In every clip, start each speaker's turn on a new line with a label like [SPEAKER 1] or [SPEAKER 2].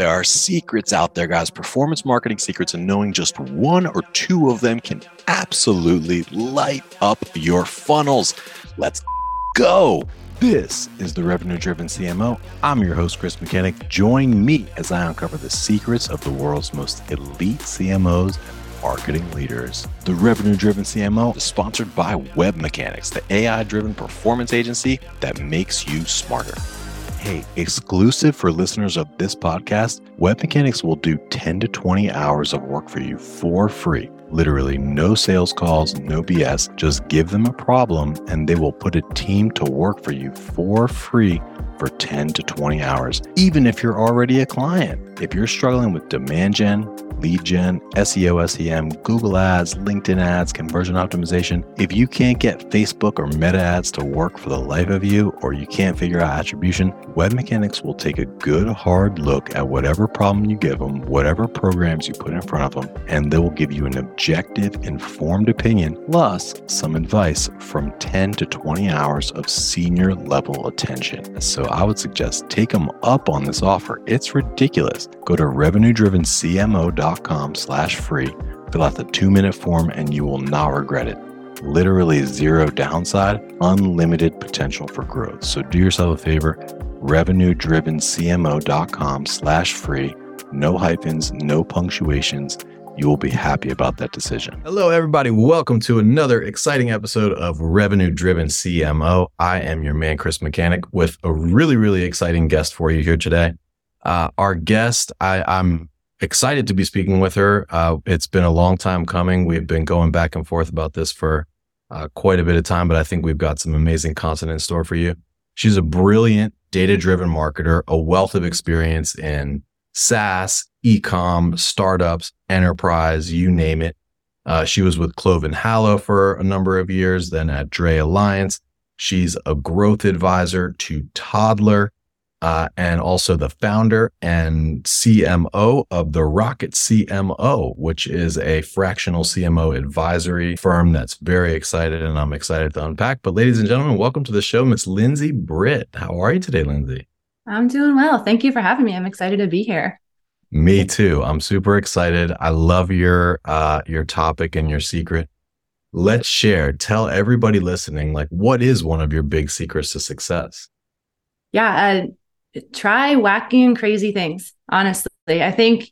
[SPEAKER 1] There are secrets out there, guys, performance marketing secrets, and knowing just one or two of them can absolutely light up your funnels. Let's go. This is the Revenue Driven CMO. I'm your host, Chris Mechanic. Join me as I uncover the secrets of the world's most elite CMOs and marketing leaders. The Revenue Driven CMO is sponsored by Web Mechanics, the AI driven performance agency that makes you smarter. Hey, exclusive for listeners of this podcast, Web Mechanics will do 10 to 20 hours of work for you for free. Literally, no sales calls, no BS. Just give them a problem and they will put a team to work for you for free for 10 to 20 hours, even if you're already a client. If you're struggling with demand gen, lead gen, SEO, SEM, Google ads, LinkedIn ads, conversion optimization. If you can't get Facebook or Meta ads to work for the life of you, or you can't figure out attribution, Web Mechanics will take a good hard look at whatever problem you give them, whatever programs you put in front of them, and they will give you an objective, informed opinion plus some advice from 10 to 20 hours of senior level attention. So I would suggest take them up on this offer. It's ridiculous. Go to revenuedrivencmo.com com slash free. Fill out the two minute form and you will not regret it. Literally zero downside, unlimited potential for growth. So do yourself a favor, revenue-drivencmo.com slash free. No hyphens, no punctuations. You will be happy about that decision. Hello, everybody. Welcome to another exciting episode of Revenue Driven CMO. I am your man, Chris Mechanic, with a really, really exciting guest for you here today. Uh, our guest, I, I'm excited to be speaking with her. Uh, it's been a long time coming. We've been going back and forth about this for uh, quite a bit of time, but I think we've got some amazing content in store for you. She's a brilliant data driven marketer, a wealth of experience in SaaS, ecom, startups, enterprise, you name it. Uh, she was with Clove and Hallow for a number of years, then at Dray Alliance. She's a growth advisor to Todlr uh, and also the founder and CMO of the Rocket CMO, which is a fractional CMO advisory firm that's very excited and I'm excited to unpack. But ladies and gentlemen, welcome to the show, Miss Lindsay Britt. How are you today, Lindsay?
[SPEAKER 2] I'm doing well. Thank you for having me. I'm excited to be here.
[SPEAKER 1] Me too. I'm super excited. I love your uh, your topic and your secret. Let's share. Tell everybody listening, like, what is one of your big secrets to success?
[SPEAKER 2] Yeah, uh, try wacky and crazy things. Honestly, I think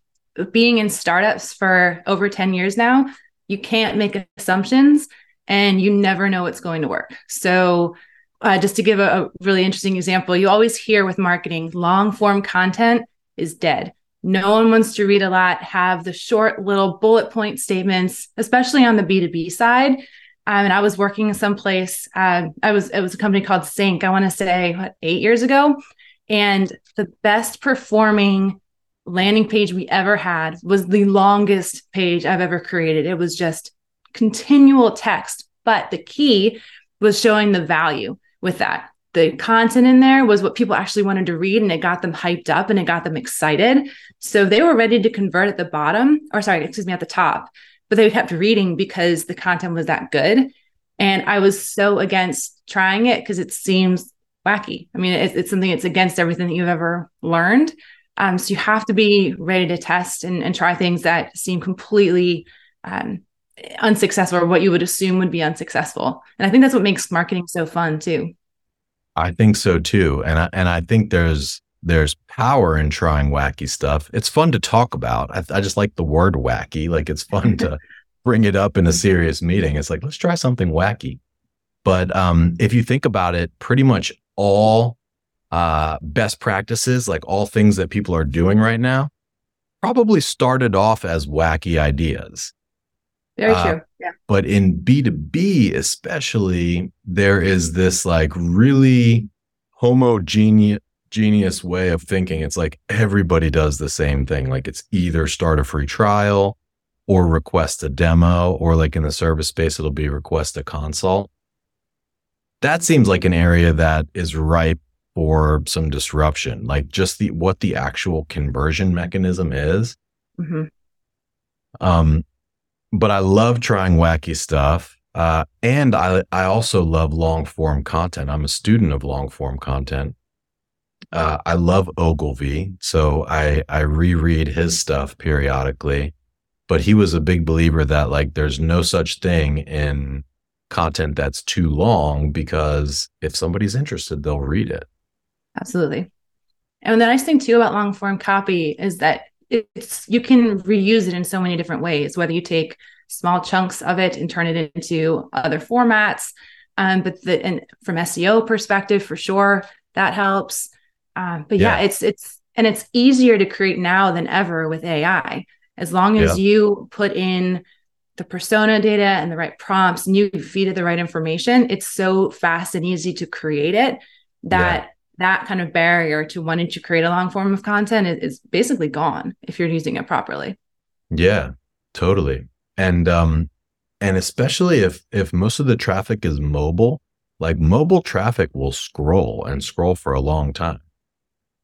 [SPEAKER 2] being in startups for over 10 years now, you can't make assumptions and you never know what's going to work. So, uh, just to give a, a really interesting example, you always hear with marketing, long form content is dead. No one wants to read a lot, have the short little bullet point statements, especially on the B2B side. Um, and I was working someplace. Uh, I was it was a company called Sync. I want to say what, eight years ago, and the best performing landing page we ever had was the longest page I've ever created. It was just continual text, but the key was showing the value with that. The content in there was what people actually wanted to read and it got them hyped up and it got them excited. So they were ready to convert at the bottom, or sorry, excuse me, at the top, but they kept reading because the content was that good. And I was so against trying it because it seems wacky. I mean, it's, it's something that's against everything that you've ever learned. Um, so you have to be ready to test and, and try things that seem completely um, unsuccessful or what you would assume would be unsuccessful. And I think that's what makes marketing so fun too.
[SPEAKER 1] I think so too. And I, and I think there's there's power in trying wacky stuff. It's fun to talk about. I, I just like the word wacky. Like it's fun to bring it up in a serious meeting. It's like let's try something wacky. But um, if you think about it, pretty much all uh, best practices, like all things that people are doing right now, probably started off as wacky ideas.
[SPEAKER 2] Very uh, true. Yeah.
[SPEAKER 1] But in B2B, especially, there is this like really homogeneous way of thinking. It's like everybody does the same thing. Like it's either start a free trial or request a demo, or like in the service space, it'll be request a consult that seems like an area that is ripe for some disruption like just the what the actual conversion mechanism is mm-hmm. um but i love trying wacky stuff uh and i i also love long form content i'm a student of long form content uh, I love Ogilvy, so I I reread his stuff periodically. But he was a big believer that like there's no such thing in content that's too long because if somebody's interested, they'll read it.
[SPEAKER 2] Absolutely. And the nice thing too about long form copy is that it's you can reuse it in so many different ways. Whether you take small chunks of it and turn it into other formats, um, but the and from SEO perspective, for sure, that helps. Um, but yeah. yeah. it's it's and it's easier to create now than ever with AI. As long as yeah. you put in the persona data and the right prompts and you feed it the right information, it's so fast and easy to create it that. That kind of barrier to wanting to create a long form of content is, is basically gone if you're using it properly.
[SPEAKER 1] Yeah, totally. And um and especially if if most of the traffic is mobile, like mobile traffic will scroll and scroll for a long time.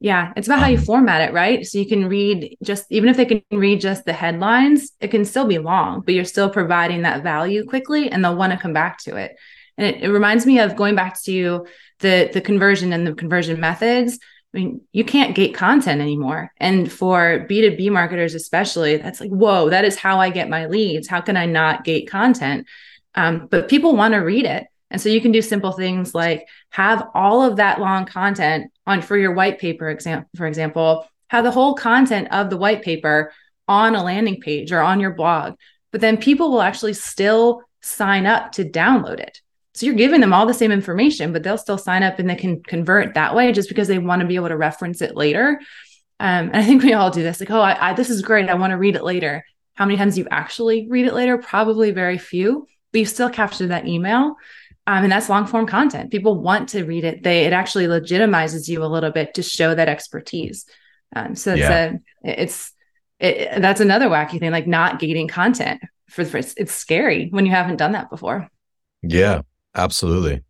[SPEAKER 2] Yeah, it's about um, how you um, format it, right? So you can read just even if they can read just the headlines, it can still be long, but you're still providing that value quickly and they'll want to come back to it. And it, it reminds me of going back to the the conversion and the conversion methods. I mean, you can't gate content anymore. And for B2B marketers, especially, that's like, whoa, that is how I get my leads. How can I not gate content? Um, but people want to read it. And so you can do simple things like have all of that long content on for your white paper example, for example, have the whole content of the white paper on a landing page or on your blog. But then people will actually still sign up to download it. So you're giving them all the same information, but they'll still sign up and they can convert that way just because they want to be able to reference it later. Um, and I think we all do this like, oh, I, I, this is great. I want to read it later. How many times you actually read it later? Probably very few, but you still capture that email. Um, and that's long form content. People want to read it. They it actually legitimizes you a little bit to show that expertise. Um, so it's yeah. a, it's it, that's another wacky thing, like not gating content for, for it's, it's scary when you haven't done that before.
[SPEAKER 1] Yeah, absolutely.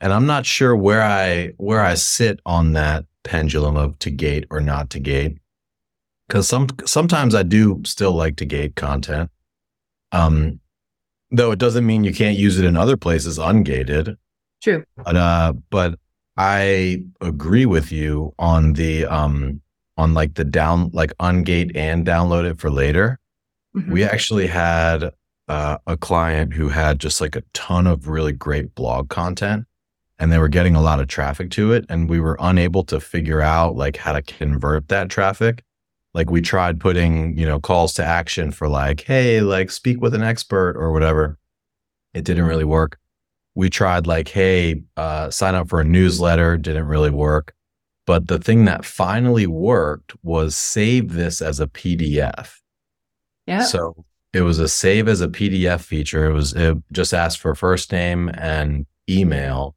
[SPEAKER 1] And I'm not sure where I where I sit on that pendulum of to gate or not to gate. Cause some sometimes I do still like to gate content. Um, though it doesn't mean you can't use it in other places ungated.
[SPEAKER 2] True.
[SPEAKER 1] But uh, but I agree with you on the um on like the down like ungate and download it for later. Mm-hmm. We actually had uh, a client who had just like a ton of really great blog content and they were getting a lot of traffic to it and we were unable to figure out like how to convert that traffic. Like we tried putting you know calls to action for like hey like speak with an expert or whatever. It didn't really work. We tried like hey uh, sign up for a newsletter didn't really work. But the thing that finally worked was save this as a pdf
[SPEAKER 2] yeah
[SPEAKER 1] so it was a save as a pdf feature it was it just asked for first name and email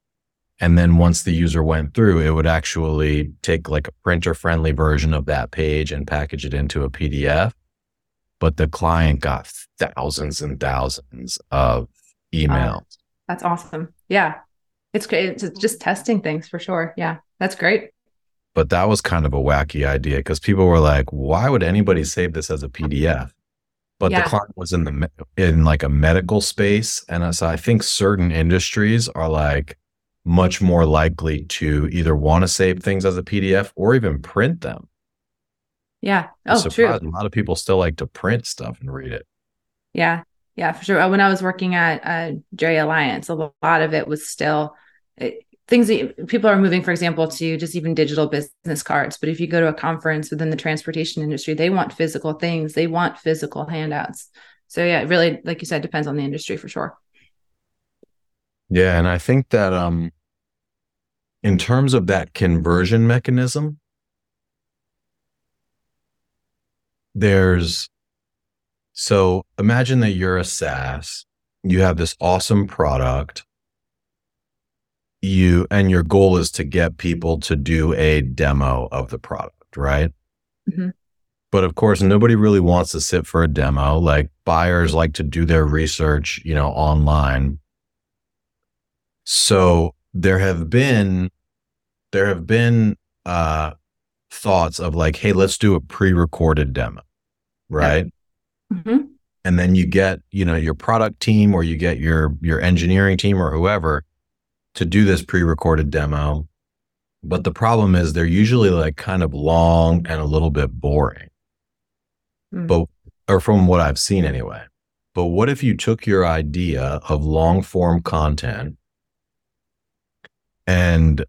[SPEAKER 1] and then once the user went through, it would actually take like a printer friendly version of that page and package it into a PDF. But the client got thousands and thousands of emails.
[SPEAKER 2] that's awesome. Yeah. It's great. It's just testing things for sure. Yeah. That's great.
[SPEAKER 1] But that was kind of a wacky idea because people were like, why would anybody save this as a PDF? But yeah. the client was in the in like a medical space, and so I think certain industries are like, much more likely to either want to save things as a PDF or even print them.
[SPEAKER 2] Yeah. Oh, true. A
[SPEAKER 1] lot of people still like to print stuff and read it.
[SPEAKER 2] Yeah. Yeah, for sure. When I was working at uh, Dray Alliance, a lot of it was still it, things that people are moving, for example, to just even digital business cards. But if you go to a conference within the transportation industry, they want physical things, they want physical handouts. So, yeah, it really, like you said, depends on the industry for sure.
[SPEAKER 1] Yeah, and I think that um in terms of that conversion mechanism, there's so imagine that you're a SaaS, you have this awesome product, you and your goal is to get people to do a demo of the product, right? Mm-hmm. But of course, nobody really wants to sit for a demo. Like buyers like to do their research, you know, online so there have been there have been uh thoughts of like, hey, let's do a pre-recorded demo, right? Mm-hmm. And then you get, you know, your product team or you get your your engineering team or whoever to do this pre-recorded demo. but the problem is they're usually like kind of long and a little bit boring. Mm. But or from what I've seen anyway. But what if you took your idea of long form content and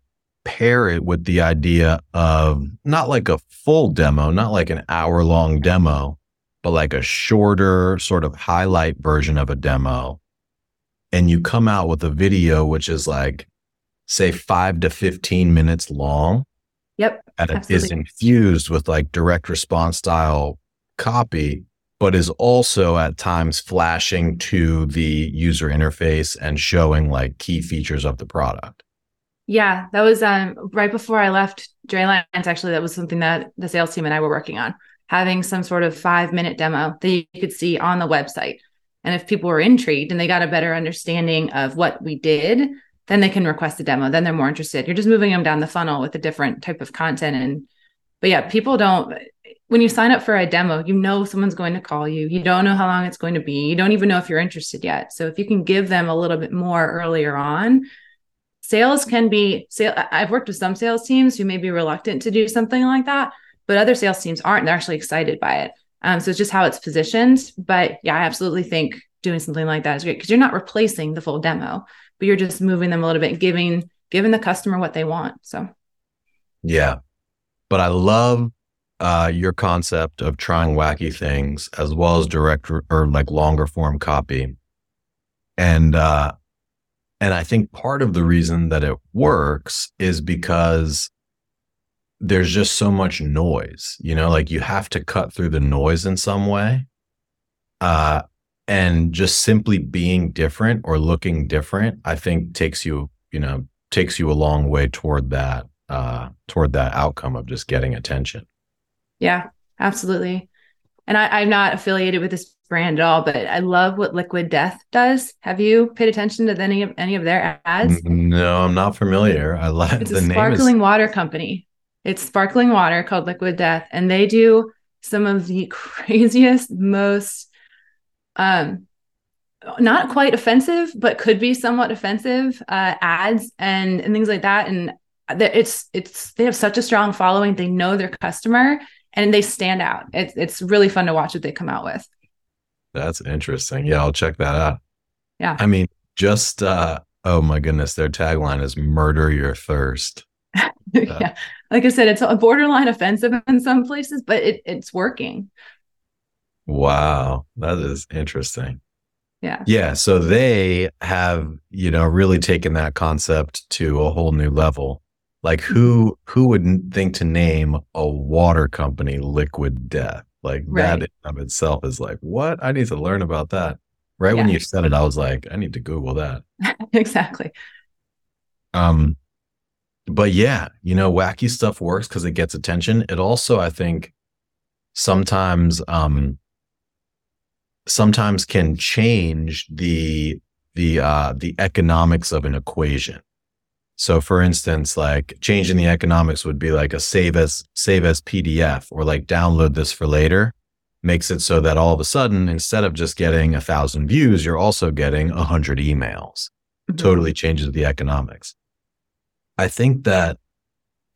[SPEAKER 1] pair it with the idea of not like a full demo, not like an hour long demo, but like a shorter sort of highlight version of a demo. And you come out with a video, which is like, say, five to 15 minutes long.
[SPEAKER 2] Yep.
[SPEAKER 1] And it is infused with like direct response style copy, but is also at times flashing to the user interface and showing like key features of the product.
[SPEAKER 2] Yeah, that was um, right before I left Dray Alliance. Actually, that was something that the sales team and I were working on, having some sort of five minute demo that you could see on the website. And if people were intrigued and they got a better understanding of what we did, then they can request a demo. Then they're more interested. You're just moving them down the funnel with a different type of content. And, but yeah, people don't, when you sign up for a demo, you know someone's going to call you. You don't know how long it's going to be. You don't even know if you're interested yet. So if you can give them a little bit more earlier on, sales can be sale i've worked with some sales teams who may be reluctant to do something like that but other sales teams aren't they're actually excited by it um, so it's just how it's positioned. But yeah i absolutely think doing something like that is great because you're not replacing the full demo but you're just moving them a little bit giving giving the customer what they want so.
[SPEAKER 1] Yeah. But i love uh, your concept of trying wacky things as well as direct or like longer form copy. And uh, and I think part of the reason that it works is because there's just so much noise, you know, like you have to cut through the noise in some way. Uh, and just simply being different or looking different, I think takes you, you know, takes you a long way toward that, uh, toward that outcome of just getting attention.
[SPEAKER 2] Yeah, absolutely. And I, I'm not affiliated with this brand at all, but I love what Liquid Death does. Have you paid attention to any of any of their ads?
[SPEAKER 1] No, I'm not familiar. I like
[SPEAKER 2] it's the a sparkling is... water company. It's sparkling water called Liquid Death, and they do some of the craziest, most um not quite offensive, but could be somewhat offensive uh, ads and and things like that. And it's it's they have such a strong following. They know their customer and they stand out. It's it's really fun to watch what they come out with.
[SPEAKER 1] That's interesting. Yeah, I'll check that out.
[SPEAKER 2] Yeah.
[SPEAKER 1] I mean, just uh oh my goodness, their tagline is murder your thirst.
[SPEAKER 2] yeah. Like I said, it's a borderline offensive in some places, but it, it's working.
[SPEAKER 1] Wow. That is interesting.
[SPEAKER 2] Yeah.
[SPEAKER 1] Yeah. So they have, you know, really taken that concept to a whole new level. Like who mm-hmm. who would think to name a water company liquid death? Like right. that of itself is like, what? I need to learn about that. Right yeah. when you said it, I was like, I need to Google that.
[SPEAKER 2] exactly.
[SPEAKER 1] Um, but yeah, you know, wacky stuff works because it gets attention. It also, I think, sometimes um sometimes can change the the uh the economics of an equation. So for instance, like changing the economics would be like a save as save as PDF or like download this for later makes it so that all of a sudden, instead of just getting a thousand views, you're also getting a hundred emails. Mm-hmm. Totally changes the economics. I think that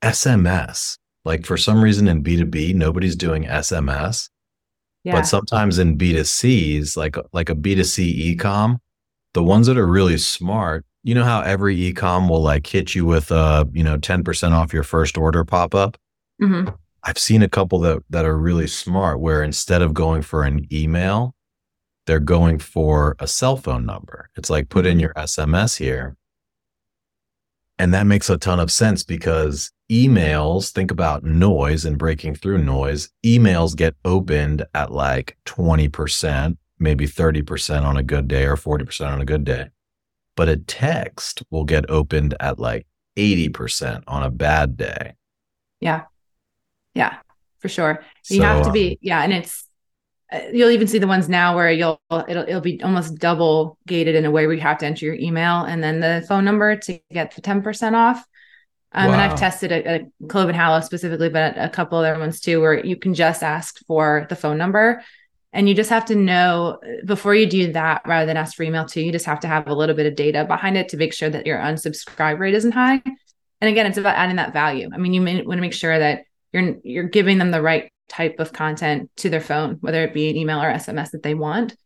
[SPEAKER 1] SMS, like for some reason in B2B, nobody's doing SMS. Yeah. But sometimes in B2Cs, like like a B2C ecom, the ones that are really smart you know how every ecom will like hit you with a you know 10% off your first order pop up mm-hmm. i've seen a couple that that are really smart where instead of going for an email they're going for a cell phone number it's like put in mm-hmm. your sms here and that makes a ton of sense because emails think about noise and breaking through noise emails get opened at like 20% maybe 30% on a good day or 40% on a good day but a text will get opened at like 80% on a bad day.
[SPEAKER 2] Yeah. Yeah, for sure. You so, have to be, um, yeah. And it's, you'll even see the ones now where you'll, it'll, it'll be almost double gated in a way where you have to enter your email and then the phone number to get the 10% off. Um, wow. And I've tested a, a Clove and Hallow specifically, but a couple other ones too, where you can just ask for the phone number and you just have to know before you do that, rather than ask for email too, you just have to have a little bit of data behind it to make sure that your unsubscribe rate isn't high. And again, it's about adding that value. I mean, you want to make sure that you're you're giving them the right type of content to their phone, whether it be an email or SMS that they want.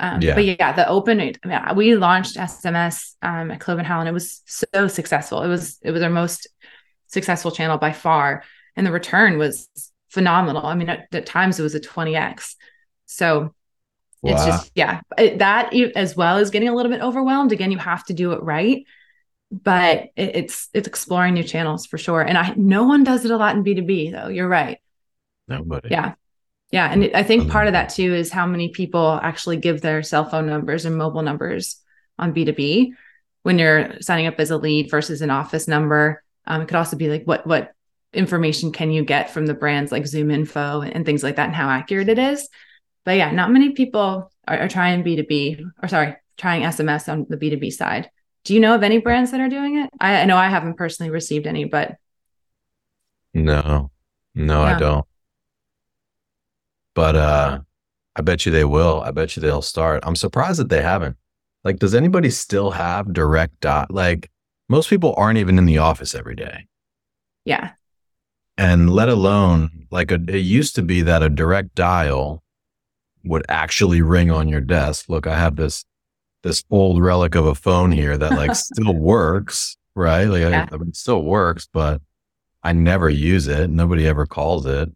[SPEAKER 2] Um, yeah. But yeah, the open, I mean, we launched SMS um, at Clove Hallow, and it was so successful. It was it was our most successful channel by far, and the return was phenomenal. I mean, at, at times it was a twenty x. So wow. it's just yeah, it, that as well as getting a little bit overwhelmed. Again, you have to do it right, but it, it's it's exploring new channels for sure. And I no one does it a lot in B two B though. You're right.
[SPEAKER 1] Nobody.
[SPEAKER 2] Yeah. Yeah. And I think part of that too is how many people actually give their cell phone numbers and mobile numbers on B2B when you're signing up as a lead versus an office number. Um, it could also be like what what information can you get from the brands like ZoomInfo and things like that and how accurate it is. But yeah, not many people are, are trying B2B or sorry, trying SMS on the B2B side. Do you know of any brands that are doing it? I, I know I haven't personally received any, but
[SPEAKER 1] no, no, yeah. I don't but uh, I bet you they will. I bet you they'll start. I'm surprised that they haven't. Like, does anybody still have direct dot? Like, most people aren't even in the office every day.
[SPEAKER 2] Yeah.
[SPEAKER 1] And let alone, like, a, it used to be that a direct dial would actually ring on your desk. Look, I have this this old relic of a phone here that like still works, right? Like, yeah. I, it still works, but I never use it. Nobody ever calls it.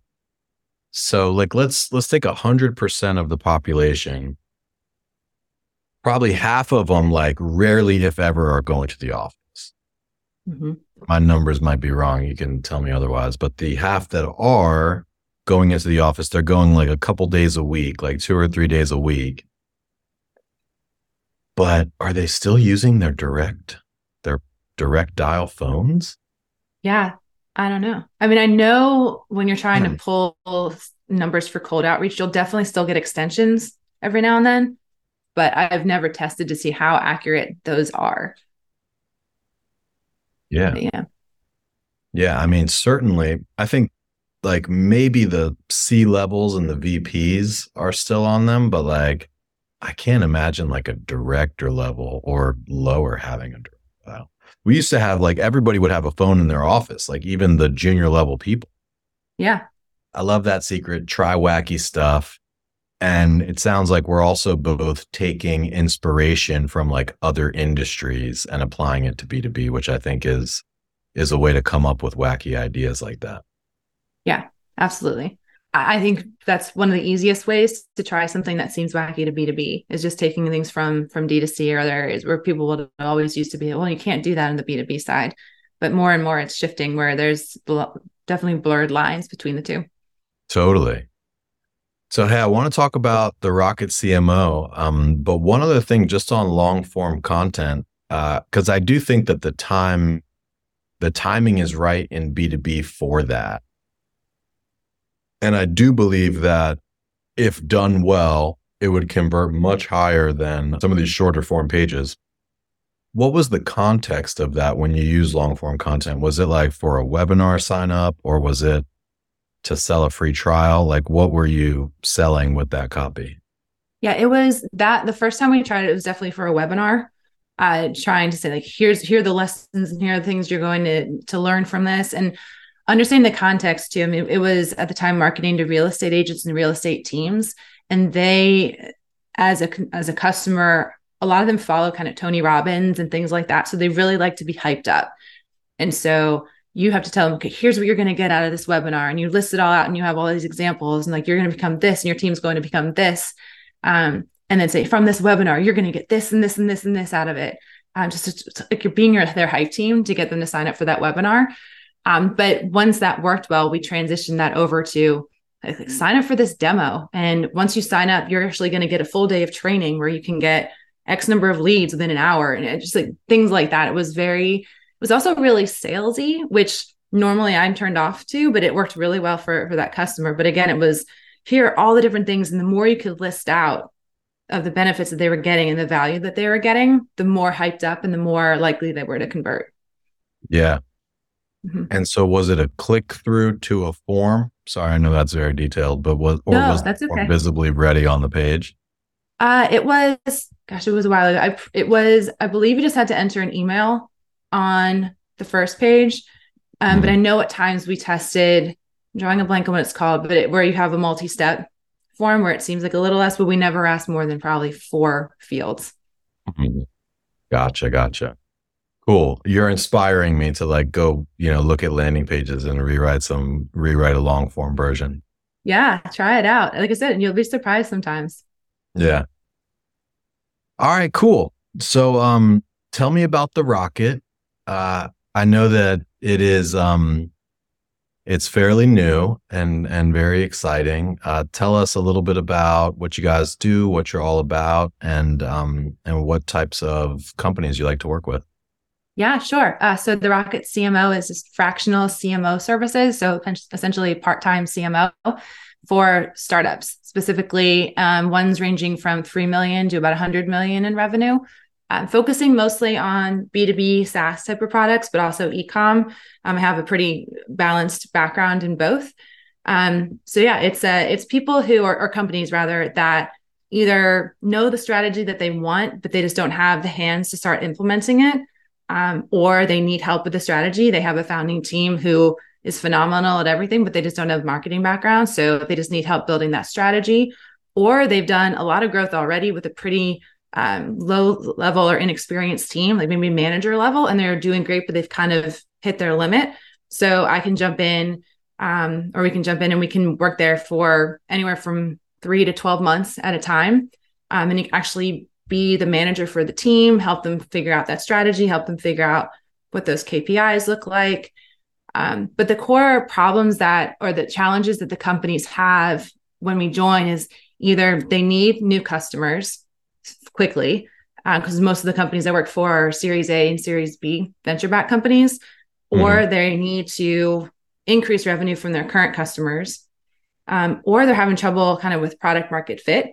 [SPEAKER 1] So like let's let's take a hundred percent of the population. Probably half of them, like rarely, if ever, are going to the office. Mm-hmm. My numbers might be wrong. You can tell me otherwise. But the half that are going into the office, they're going like a couple days a week, like two or three days a week. But are they still using their direct, their direct dial phones?
[SPEAKER 2] Yeah. I don't know. I mean, I know when you're trying to hmm. pull numbers for cold outreach, you'll definitely still get extensions every now and then, but I've never tested to see how accurate those are.
[SPEAKER 1] Yeah.
[SPEAKER 2] But yeah.
[SPEAKER 1] Yeah. I mean, certainly, I think like maybe the C levels and the VPs are still on them, but like I can't imagine like a director level or lower having a direct we used to have like everybody would have a phone in their office, like even the junior level people.
[SPEAKER 2] Yeah.
[SPEAKER 1] I love that secret. Try wacky stuff. And it sounds like we're also both taking inspiration from like other industries and applying it to B2B, which I think is is a way to come up with wacky ideas like that.
[SPEAKER 2] Yeah, absolutely. I think that's one of the easiest ways to try something that seems wacky to B2B is just taking things from from D to C or other areas where people would always used to be, well, you can't do that on the B2B side. But more and more it's shifting where there's bl- definitely blurred lines between the two.
[SPEAKER 1] Totally. So hey, I want to talk about the Rocket CMO. Um, but one other thing just on long form content, because uh, I do think that the time the timing is right in B2B for that. And I do believe that if done well, it would convert much higher than some of these shorter form pages. What was the context of that when you use long form content? Was it like for a webinar sign up or was it to sell a free trial? Like what were you selling with that copy?
[SPEAKER 2] Yeah, it was that the first time we tried it, it was definitely for a webinar. Uh, trying to say like here's here are the lessons and here are the things you're going to to learn from this. And understanding the context too. I mean, it was at the time marketing to real estate agents and real estate teams, and they, as a as a customer, a lot of them follow kind of Tony Robbins and things like that. So they really like to be hyped up, and so you have to tell them, okay, here's what you're going to get out of this webinar, and you list it all out, and you have all these examples, and like you're going to become this, and your team's going to become this, um, and then say from this webinar, you're going to get this and this and this and this out of it. Um, just like you're being your, their hype team to get them to sign up for that webinar. Um, but once that worked well, we transitioned that over to like, sign up for this demo. And once you sign up, you're actually going to get a full day of training where you can get X number of leads within an hour. And it just like things like that. It was very, it was also really salesy, which normally I'm turned off to, but it worked really well for, for that customer. But again, it was here are all the different things. And the more you could list out of the benefits that they were getting and the value that they were getting, the more hyped up and the more likely they were to convert.
[SPEAKER 1] Yeah. Mm-hmm. And so was it a click through to a form? Sorry, I know that's very detailed, but was or
[SPEAKER 2] no,
[SPEAKER 1] was
[SPEAKER 2] that's okay.
[SPEAKER 1] visibly ready on the page?
[SPEAKER 2] Uh it was gosh, it was a while ago. I it was I believe you just had to enter an email on the first page. Um, but I know at times we tested, I'm drawing a blank on what it's called, but it, where you have a multi step form where it seems like a little less, but we never asked more than probably four fields.
[SPEAKER 1] Mm-hmm. Gotcha. Gotcha. Cool. You're inspiring me to like go, you know, look at landing pages and rewrite some, rewrite a long form version.
[SPEAKER 2] Yeah. Try it out. Like I said, and you'll be surprised sometimes.
[SPEAKER 1] Yeah. All right. Cool. So, um, tell me about the rocket. Uh, I know that it is, um, it's fairly new and and very exciting. Uh, tell us a little bit about what you guys do, what you're all about, and um, and what types of companies you like to work with.
[SPEAKER 2] Yeah, sure. Uh, so the Rocket CMO is just fractional CMO services, so essentially part-time CMO for startups, specifically um, ones ranging from three million to about 100 million in revenue. I'm focusing mostly on B2B SaaS type of products, but also ecom. Um, I have a pretty balanced background in both. Um, so yeah, it's uh, it's people who are or companies rather that either know the strategy that they want, but they just don't have the hands to start implementing it, um, or they need help with the strategy. They have a founding team who is phenomenal at everything, but they just don't have marketing background, so they just need help building that strategy. Or they've done a lot of growth already with a pretty um, low level or inexperienced team, like maybe manager level, and they're doing great, but they've kind of hit their limit. So I can jump in, um, or we can jump in and we can work there for anywhere from three to 12 months at a time. Um, and actually be the manager for the team, help them figure out that strategy, help them figure out what those KPIs look like. Um, but the core problems that, or the challenges that the companies have when we join is either they need new customers quickly because uh, most of the companies I work for are Series A and Series B venture back companies, mm-hmm. or they need to increase revenue from their current customers, um, or they're having trouble kind of with product market fit,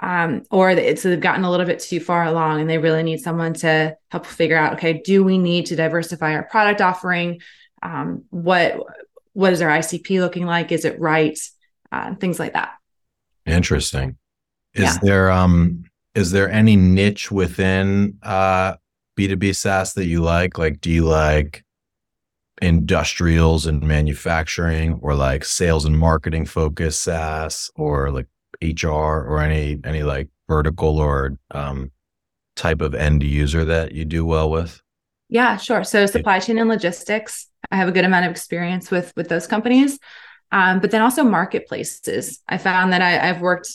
[SPEAKER 2] um, or they, so they've gotten a little bit too far along and they really need someone to help figure out, okay, do we need to diversify our product offering? Um, what what is our ICP looking like? Is it right? Uh, things like that.
[SPEAKER 1] Interesting. Is yeah. there um is there any niche within uh, B2B SaaS that you like? Like, do you like industrials and manufacturing or like sales and marketing focused SaaS or like HR or any, any like vertical or um, type of end user that you do well with?
[SPEAKER 2] Yeah, sure. So supply chain and logistics, I have a good amount of experience with with those companies. Um, but then also marketplaces. I found that I, I've worked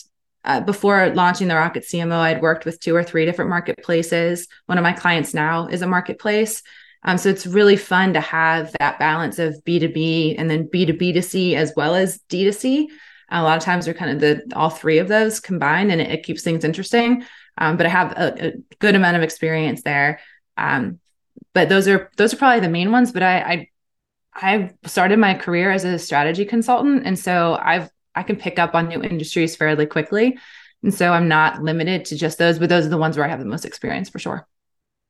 [SPEAKER 2] uh, before launching the Rocket CMO, I'd worked with two or three different marketplaces. One of my clients now is a marketplace. Um, so it's really fun to have that balance of B2B and then B2B to C as well as D2C. A lot of times they're kind of the all three of those combined and it, it keeps things interesting. Um, but I have a, a, good amount of experience there. Um, but those are those are probably the main ones. But I, I I started my career as a strategy consultant. And so I've I can pick up on new industries fairly quickly. And so I'm not limited to just those, but those are the ones where I have the most experience for sure.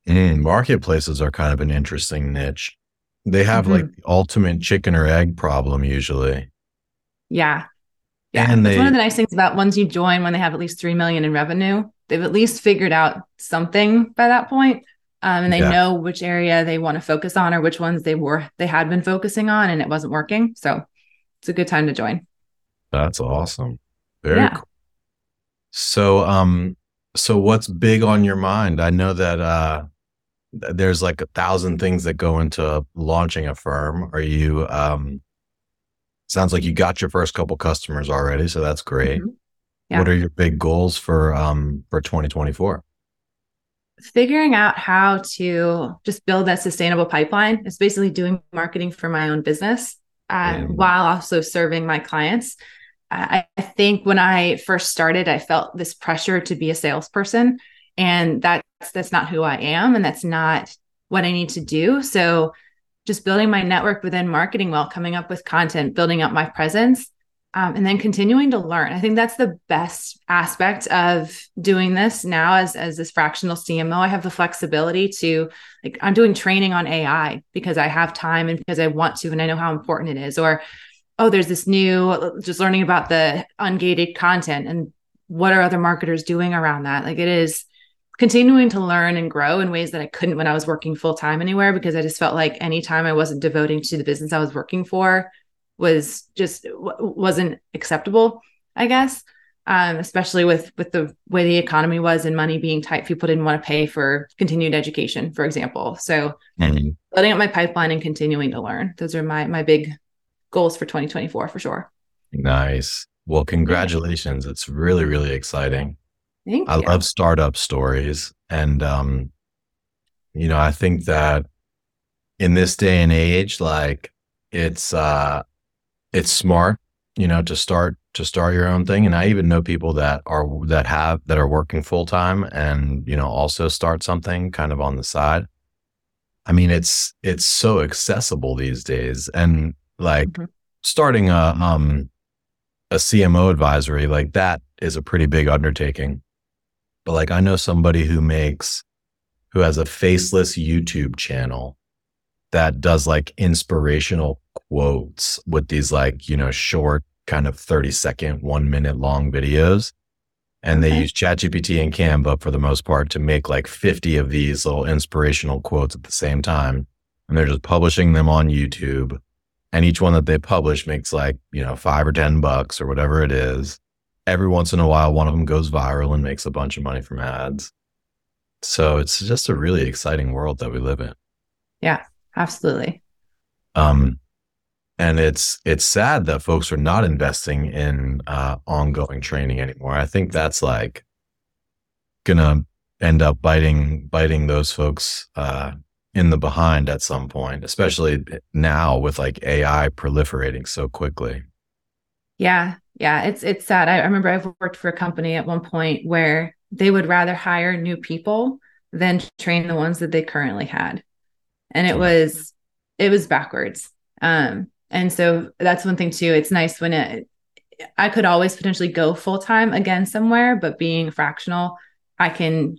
[SPEAKER 1] Mm, marketplaces are kind of an interesting niche. They have mm-hmm. like the ultimate chicken or egg problem usually.
[SPEAKER 2] Yeah. Yeah. And they, one of the nice things about once you join when they have at least 3 million in revenue, they've at least figured out something by that point. Um, and they yeah. know which area they want to focus on or which ones they were they had been focusing on and it wasn't working. So it's a good time to join.
[SPEAKER 1] That's awesome. Very yeah. cool. So, um, so what's big on your mind? I know that uh, there's like a thousand things that go into launching a firm. Are you? Um, sounds like you got your first couple customers already, so that's great. Mm-hmm. Yeah. What are your big goals for um for 2024?
[SPEAKER 2] Figuring out how to just build that sustainable pipeline. It's basically doing marketing for my own business uh, while also serving my clients. I, I think when I first started, I felt this pressure to be a salesperson, and that's that's not who I am, and that's not what I need to do. So, just building my network within marketing while coming up with content, building up my presence, um, and then continuing to learn. I think that's the best aspect of doing this now as as this fractional CMO. I have the flexibility to like I'm doing training on AI because I have time and because I want to and I know how important it is. Or oh, there's this new, just learning about the ungated content and what are other marketers doing around that. Like it is continuing to learn and grow in ways that I couldn't when I was working full time anywhere because I just felt like anytime I wasn't devoting to the business I was working for was just wasn't acceptable, I guess. Um, especially with with the way the economy was and money being tight, people didn't want to pay for continued education, for example. So, mm-hmm. building up my pipeline and continuing to learn; those are my my big goals for 2024 for sure.
[SPEAKER 1] Nice. Well, congratulations! It's really really exciting.
[SPEAKER 2] Thank
[SPEAKER 1] I
[SPEAKER 2] you.
[SPEAKER 1] love startup stories, and um, you know, I think that in this day and age, like it's uh, it's smart, you know, to start to start your own thing. And I even know people that are that have that are working full time and you know also start something kind of on the side. I mean, it's it's so accessible these days, and like mm-hmm. starting a um a CMO advisory like that is a pretty big undertaking. But like I know somebody who makes who has a faceless YouTube channel that does like inspirational quotes with these like, you know, short kind of 30 second, one minute long videos. And they use ChatGPT and Canva for the most part to make like 50 of these little inspirational quotes at the same time. And they're just publishing them on YouTube. And each one that they publish makes like, you know, five or 10 bucks or whatever it is. Every once in a while, one of them goes viral and makes a bunch of money from ads. So it's just a really exciting world that we live in.
[SPEAKER 2] Yeah, absolutely.
[SPEAKER 1] Um, and it's it's sad that folks are not investing in uh, ongoing training anymore. I think that's like gonna end up biting biting those folks uh, in the behind at some point, especially now with like AI proliferating so quickly.
[SPEAKER 2] Yeah, yeah, it's it's sad. I, I remember I've worked for a company at one point where they would rather hire new people than train the ones that they currently had, and it was it was backwards. Um, and so that's one thing too. It's nice when it, I could always potentially go full time again somewhere, but being fractional, I can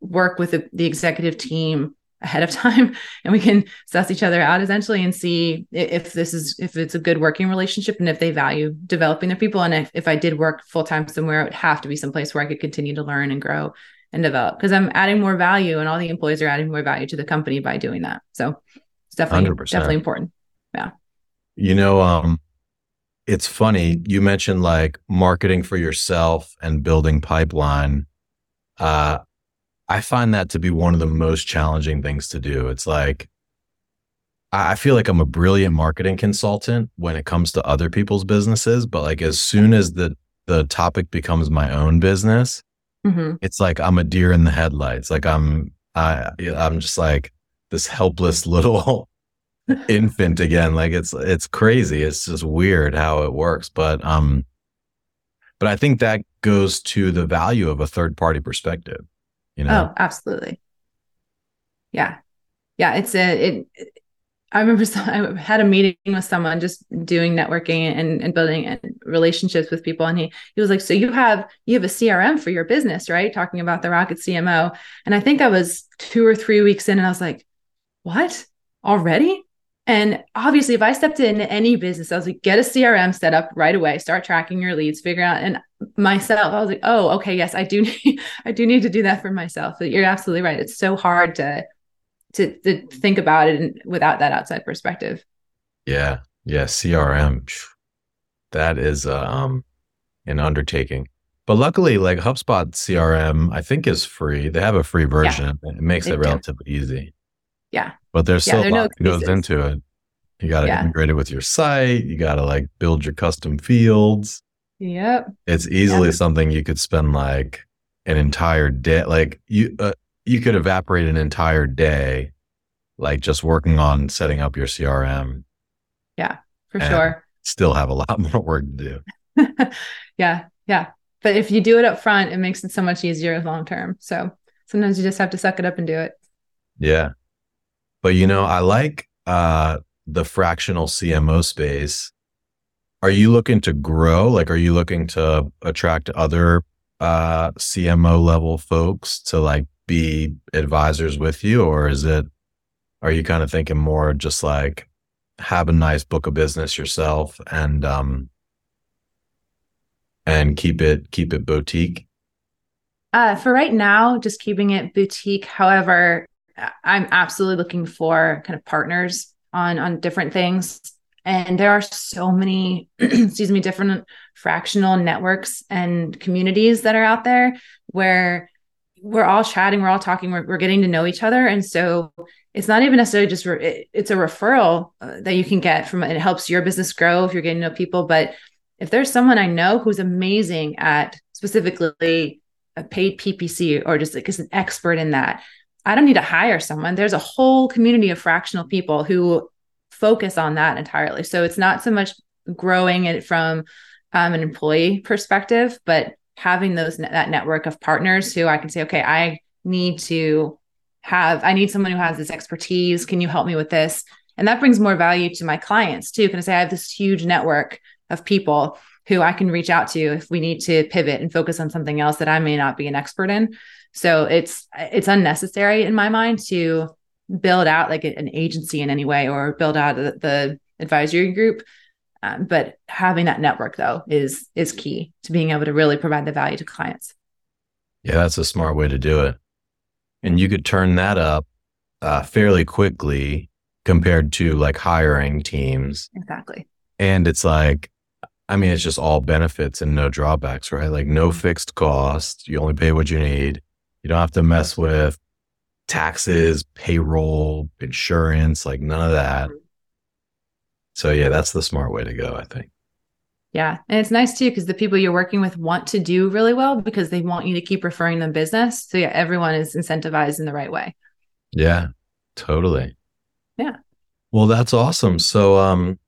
[SPEAKER 2] work with the, the, executive team ahead of time and we can suss each other out essentially and see if this is if it's a good working relationship and if they value developing their people and if, if i did work full-time somewhere it would have to be someplace where i could continue to learn and grow and develop because i'm adding more value and all the employees are adding more value to the company by doing that so it's definitely 100%. definitely important yeah
[SPEAKER 1] you know, um, it's funny. You mentioned like marketing for yourself and building pipeline. Uh, I find that to be one of the most challenging things to do. It's like, I feel like I'm a brilliant marketing consultant when it comes to other people's businesses, but like as soon as the the topic becomes my own business, mm-hmm. it's like I'm a deer in the headlights. Like I'm I I'm just like this helpless little infant again. Like it's it's crazy. It's just weird how it works. But um but I think that goes to the value of a third party perspective. You know?
[SPEAKER 2] Oh, absolutely. Yeah. Yeah. It's a it I remember I had a meeting with someone just doing networking and, and building and relationships with people. And he, he was like, so you have, you have a CRM for your business, right? Talking about the rocket CMO. And I think I was two or three weeks in and I was like, what already? And obviously, if I stepped into any business, I was like, get a CRM set up right away, start tracking your leads, figure out. And myself, I was like, oh, okay, yes, I do need, I do need to do that for myself. But you're absolutely right. It's so hard to, to, to think about it without that outside perspective.
[SPEAKER 1] Yeah, yeah, CRM, that is um, an undertaking. But luckily, like HubSpot CRM, I think is free. They have a free version. Yeah, it makes it relatively easy.
[SPEAKER 2] Yeah.
[SPEAKER 1] But there's still yeah, a lot no that goes into it. You got to yeah. integrate it with your site. You got to like build your custom fields.
[SPEAKER 2] Yep.
[SPEAKER 1] It's easily yep. something you could spend like an entire day. Like you, uh, you could evaporate an entire day, like just working on setting up your CRM.
[SPEAKER 2] Yeah, for sure.
[SPEAKER 1] Still have a lot more work to
[SPEAKER 2] do. yeah, yeah. But if you do it up front, it makes it so much easier long term. So sometimes you just have to suck it up and do it.
[SPEAKER 1] Yeah. But you know, I like uh, the fractional CMO space. Are you looking to grow? Like, are you looking to attract other uh, CMO level folks to like be advisors with you, or is it? Are you kind of thinking more just like have a nice book of business yourself and um and keep it keep it boutique?
[SPEAKER 2] Uh, for right now, just keeping it boutique. However, I'm absolutely looking for kind of partners on on different things. And there are so many, excuse me, different fractional networks and communities that are out there where we're all chatting, we're all talking, we're, we're getting to know each other. And so it's not even necessarily just, re- it, it's a referral uh, that you can get from it. Helps your business grow if you're getting to know people. But if there's someone I know who's amazing at specifically a paid PPC or just like is an expert in that. I don't need to hire someone. There's a whole community of fractional people who focus on that entirely. So it's not so much growing it from um, an employee perspective, but having those that network of partners who I can say, okay, I need to have, I need someone who has this expertise. Can you help me with this? And that brings more value to my clients too. Can I say I have this huge network of people who I can reach out to if we need to pivot and focus on something else that I may not be an expert in. So it's it's unnecessary in my mind to build out like an agency in any way or build out the, the advisory group. Um, but having that network though is is key to being able to really provide the value to clients.
[SPEAKER 1] Yeah, that's a smart way to do it, and you could turn that up uh, fairly quickly compared to like hiring teams.
[SPEAKER 2] Exactly.
[SPEAKER 1] And it's like I mean, it's just all benefits and no drawbacks, right? Like no fixed cost. You only pay what you need. You don't have to mess with taxes, payroll, insurance, like none of that. So yeah, that's the smart way to go, I think.
[SPEAKER 2] Yeah. And it's nice too, because the people you're working with want to do really well because they want you to keep referring them business. So yeah, everyone is incentivized in the right way.
[SPEAKER 1] Yeah, totally.
[SPEAKER 2] Yeah.
[SPEAKER 1] Well, that's awesome. So um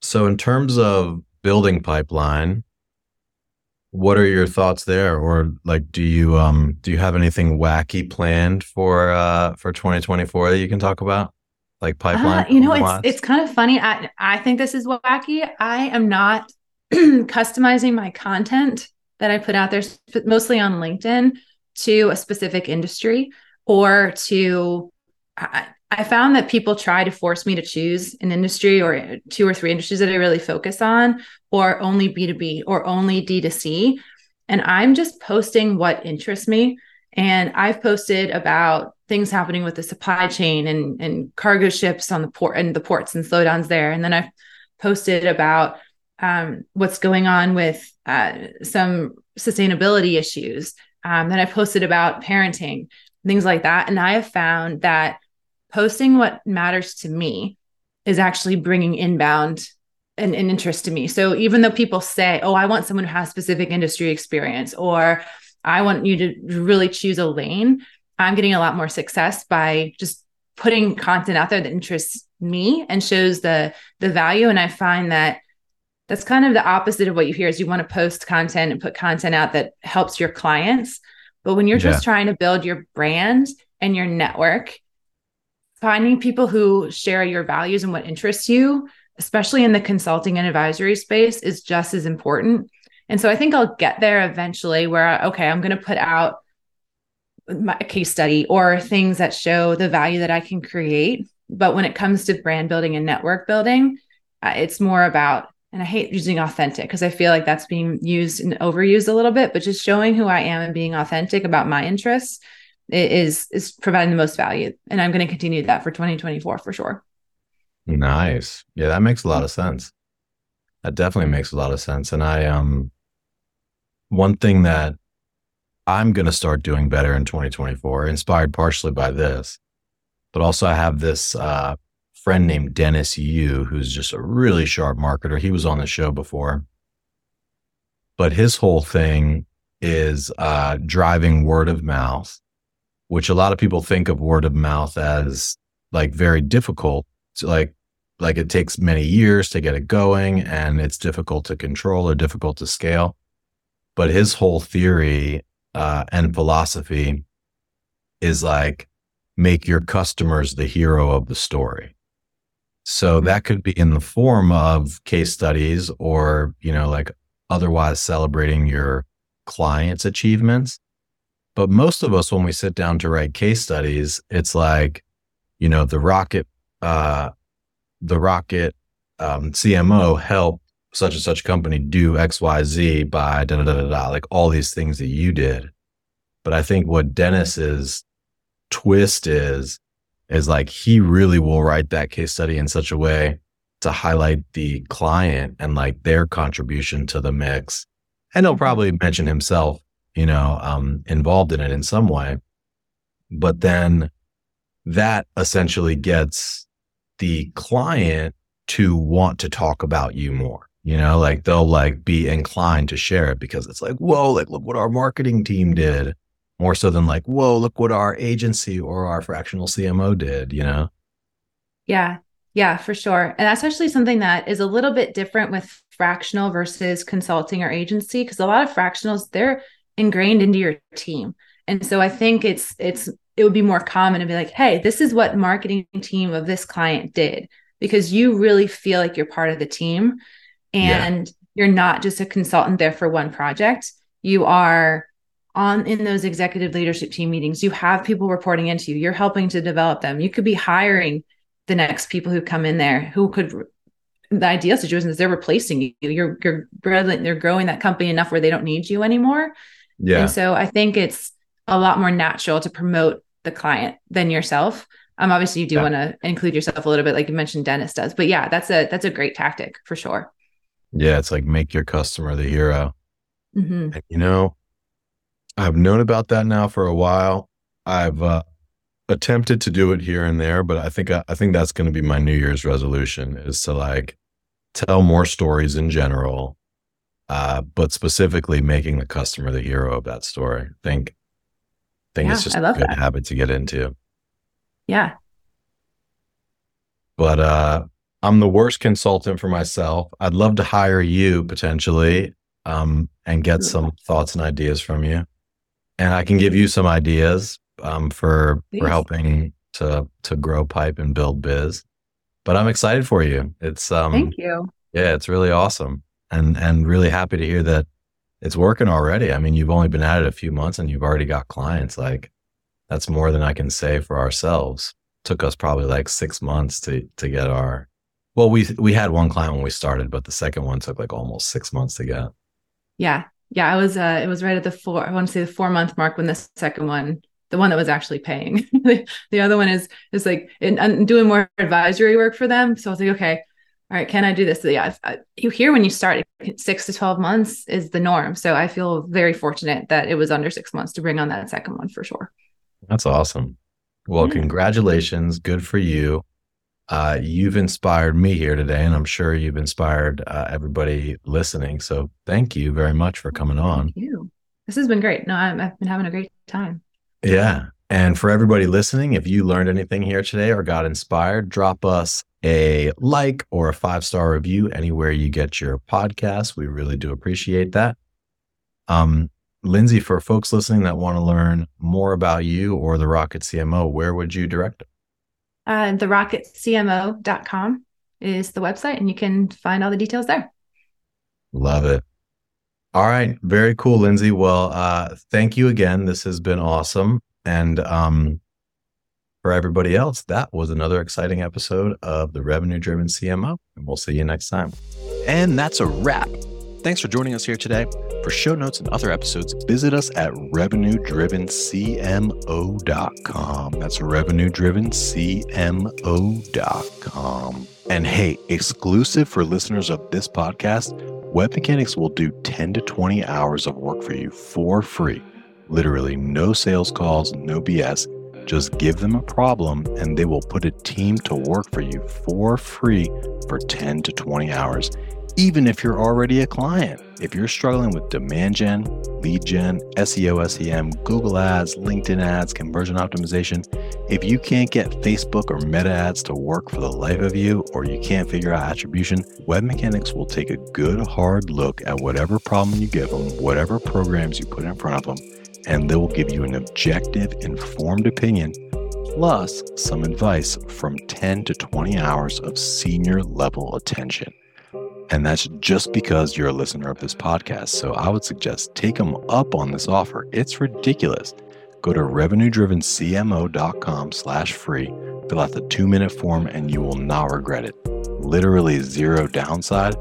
[SPEAKER 1] so in terms of building pipeline. What are your thoughts there, or like, do you um do you have anything wacky planned for uh for 2024 that you can talk about, like pipeline?
[SPEAKER 2] Uh, you know, it's it's kind of funny. I I think this is wacky. I am not customizing my content that I put out there, mostly on LinkedIn, to a specific industry or to. I, I found that people try to force me to choose an industry or two or three industries that I really focus on, or only B2B or only D2C. And I'm just posting what interests me. And I've posted about things happening with the supply chain and, and cargo ships on the port and the ports and slowdowns there. And then I've posted about um, what's going on with uh, some sustainability issues. Um, then I posted about parenting, things like that. And I have found that posting what matters to me is actually bringing inbound an, an interest to me. So even though people say, oh, I want someone who has specific industry experience, or I want you to really choose a lane, I'm getting a lot more success by just putting content out there that interests me and shows the the value. And I find that that's kind of the opposite of what you hear is you want to post content and put content out that helps your clients. But when you're yeah. just trying to build your brand and your network finding people who share your values and what interests you, especially in the consulting and advisory space, is just as important. And so I think I'll get there eventually where, okay, I'm going to put out my case study or things that show the value that I can create. But when it comes to brand building and network building, uh, it's more about, and I hate using authentic because I feel like that's being used and overused a little bit, but just showing who I am and being authentic about my interests is is providing the most value. And i'm going to continue that for 2024 for sure.
[SPEAKER 1] Nice. Yeah that makes a lot of sense. That definitely makes a lot of sense. And i um one thing that i'm going to start doing better in 2024 inspired partially by this but also i have this uh friend named dennis yu who's just a really sharp marketer. He was on the show before. But his whole thing is uh driving word of mouth which a lot of people think of word of mouth as like very difficult to like like it takes many years to get it going and it's difficult to control or difficult to scale. But his whole theory uh, and philosophy is like make your customers the hero of the story. So mm-hmm. that could be in the form of case studies or you know like otherwise celebrating your clients achievements but most of us, when we sit down to write case studies, it's like, you know, the rocket, uh, the rocket um, CMO helped such and such company do X, Y, Z by da da da da like all these things that you did. But I think what Dennis's twist is, is like he really will write that case study in such a way to highlight the client and like their contribution to the mix. And he'll probably mention himself, you know, um, involved in it in some way. But then that essentially gets the client to want to talk about you more. You know, like they'll like be inclined to share it because it's like, whoa, like look what our marketing team did. More so than like, whoa, look what our agency or our fractional CMO did, you know?
[SPEAKER 2] Yeah. Yeah, for sure. And that's actually something that is a little bit different with fractional versus consulting or agency because a lot of fractionals, they're ingrained into your team. And so I think it's it's it would be more common to be like, hey, this is what marketing team of this client did because you really feel like you're part of the team and yeah. you're not just a consultant there for one project. You are on in those executive leadership team meetings. You have people reporting into you. You're helping to develop them. You could be hiring the next people who come in there who could the ideal situation is they're replacing you. You're you're they're growing that company enough where they don't need you anymore. Yeah. And so I think it's a lot more natural to promote the client than yourself. Um, obviously you do yeah. want to include yourself a little bit, like you mentioned, Dennis does. But yeah, that's a that's a great tactic for sure.
[SPEAKER 1] Yeah, it's like make your customer the hero. Mm-hmm. And, you know, I've known about that now for a while. I've uh, attempted to do it here and there, but I think I, I think that's going to be my New Year's resolution is to like tell more stories in general, uh, but specifically making the customer the hero of that story. I think think yeah, it's just a good that. habit to get into.
[SPEAKER 2] Yeah.
[SPEAKER 1] But uh I'm the worst consultant for myself. I'd love to hire you potentially um and get some thoughts and ideas from you. And I can give you some ideas um for Please. for helping to to grow pipe and build biz. But I'm excited for you. It's um
[SPEAKER 2] Thank you.
[SPEAKER 1] Yeah, it's really awesome. And and really happy to hear that it's working already. I mean, you've only been at it a few months and you've already got clients. Like that's more than I can say for ourselves. Took us probably like six months to to get our. Well, we we had one client when we started, but the second one took like almost six months to get.
[SPEAKER 2] Yeah, yeah, I was. Uh, it was right at the four. I want to say the four month mark when the second one, the one that was actually paying. the, the other one is is like in doing more advisory work for them. So I was like, okay, all right, can I do this? So yeah, I, you hear when you start six to 12 months is the norm. So I feel very fortunate that it was under six months to bring on that second one for sure.
[SPEAKER 1] That's awesome. Well, yeah. congratulations. Good for you. Uh, you've inspired me here today, and I'm sure you've inspired uh, everybody listening. So thank you very much for coming on.
[SPEAKER 2] Thank you. This has been great. No, i I've been having a great time.
[SPEAKER 1] Yeah. And for everybody listening, if you learned anything here today or got inspired, drop us a like or a five star review anywhere you get your podcast. We really do appreciate that. Um, Lindsay, for folks listening that want to learn more about you or the Rocket CMO, where would you direct them?
[SPEAKER 2] Uh, therocketcmo.com is the website, and you can find all the details there.
[SPEAKER 1] Love it. All right. Very cool, Lindsay. Well, uh, thank you again. This has been awesome. And um, for everybody else, that was another exciting episode of the Revenue Driven CMO. And we'll see you next time. And that's a wrap. Thanks for joining us here today. For show notes and other episodes, visit us at revenuedrivencmo.com. That's revenuedrivencmo.com. And hey, exclusive for listeners of this podcast, WebMechanix will do 10 to 20 hours of work for you for free. Literally, no sales calls, no BS just give them a problem and they will put a team to work for you for free for 10 to 20 hours, even if you're already a client. If you're struggling with demand gen, lead gen, SEO, SEM, Google ads, LinkedIn ads, conversion optimization, if you can't get Facebook or Meta ads to work for the life of you, or you can't figure out attribution, WebMechanix will take a good hard look at whatever problem you give them, whatever programs you put in front of them and they will give you an objective, informed opinion, plus some advice from 10 to 20 hours of senior level attention. And that's just because you're a listener of this podcast. So I would suggest take them up on this offer. It's ridiculous. Go to revenuedrivencmo.com slash free, fill out the two minute form, and you will not regret it. Literally zero downside,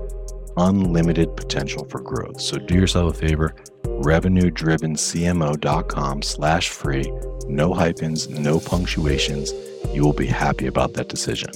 [SPEAKER 1] unlimited potential for growth. So do yourself a favor revenue-drivencmo.com slash free. No hyphens, no punctuations. You will be happy about that decision.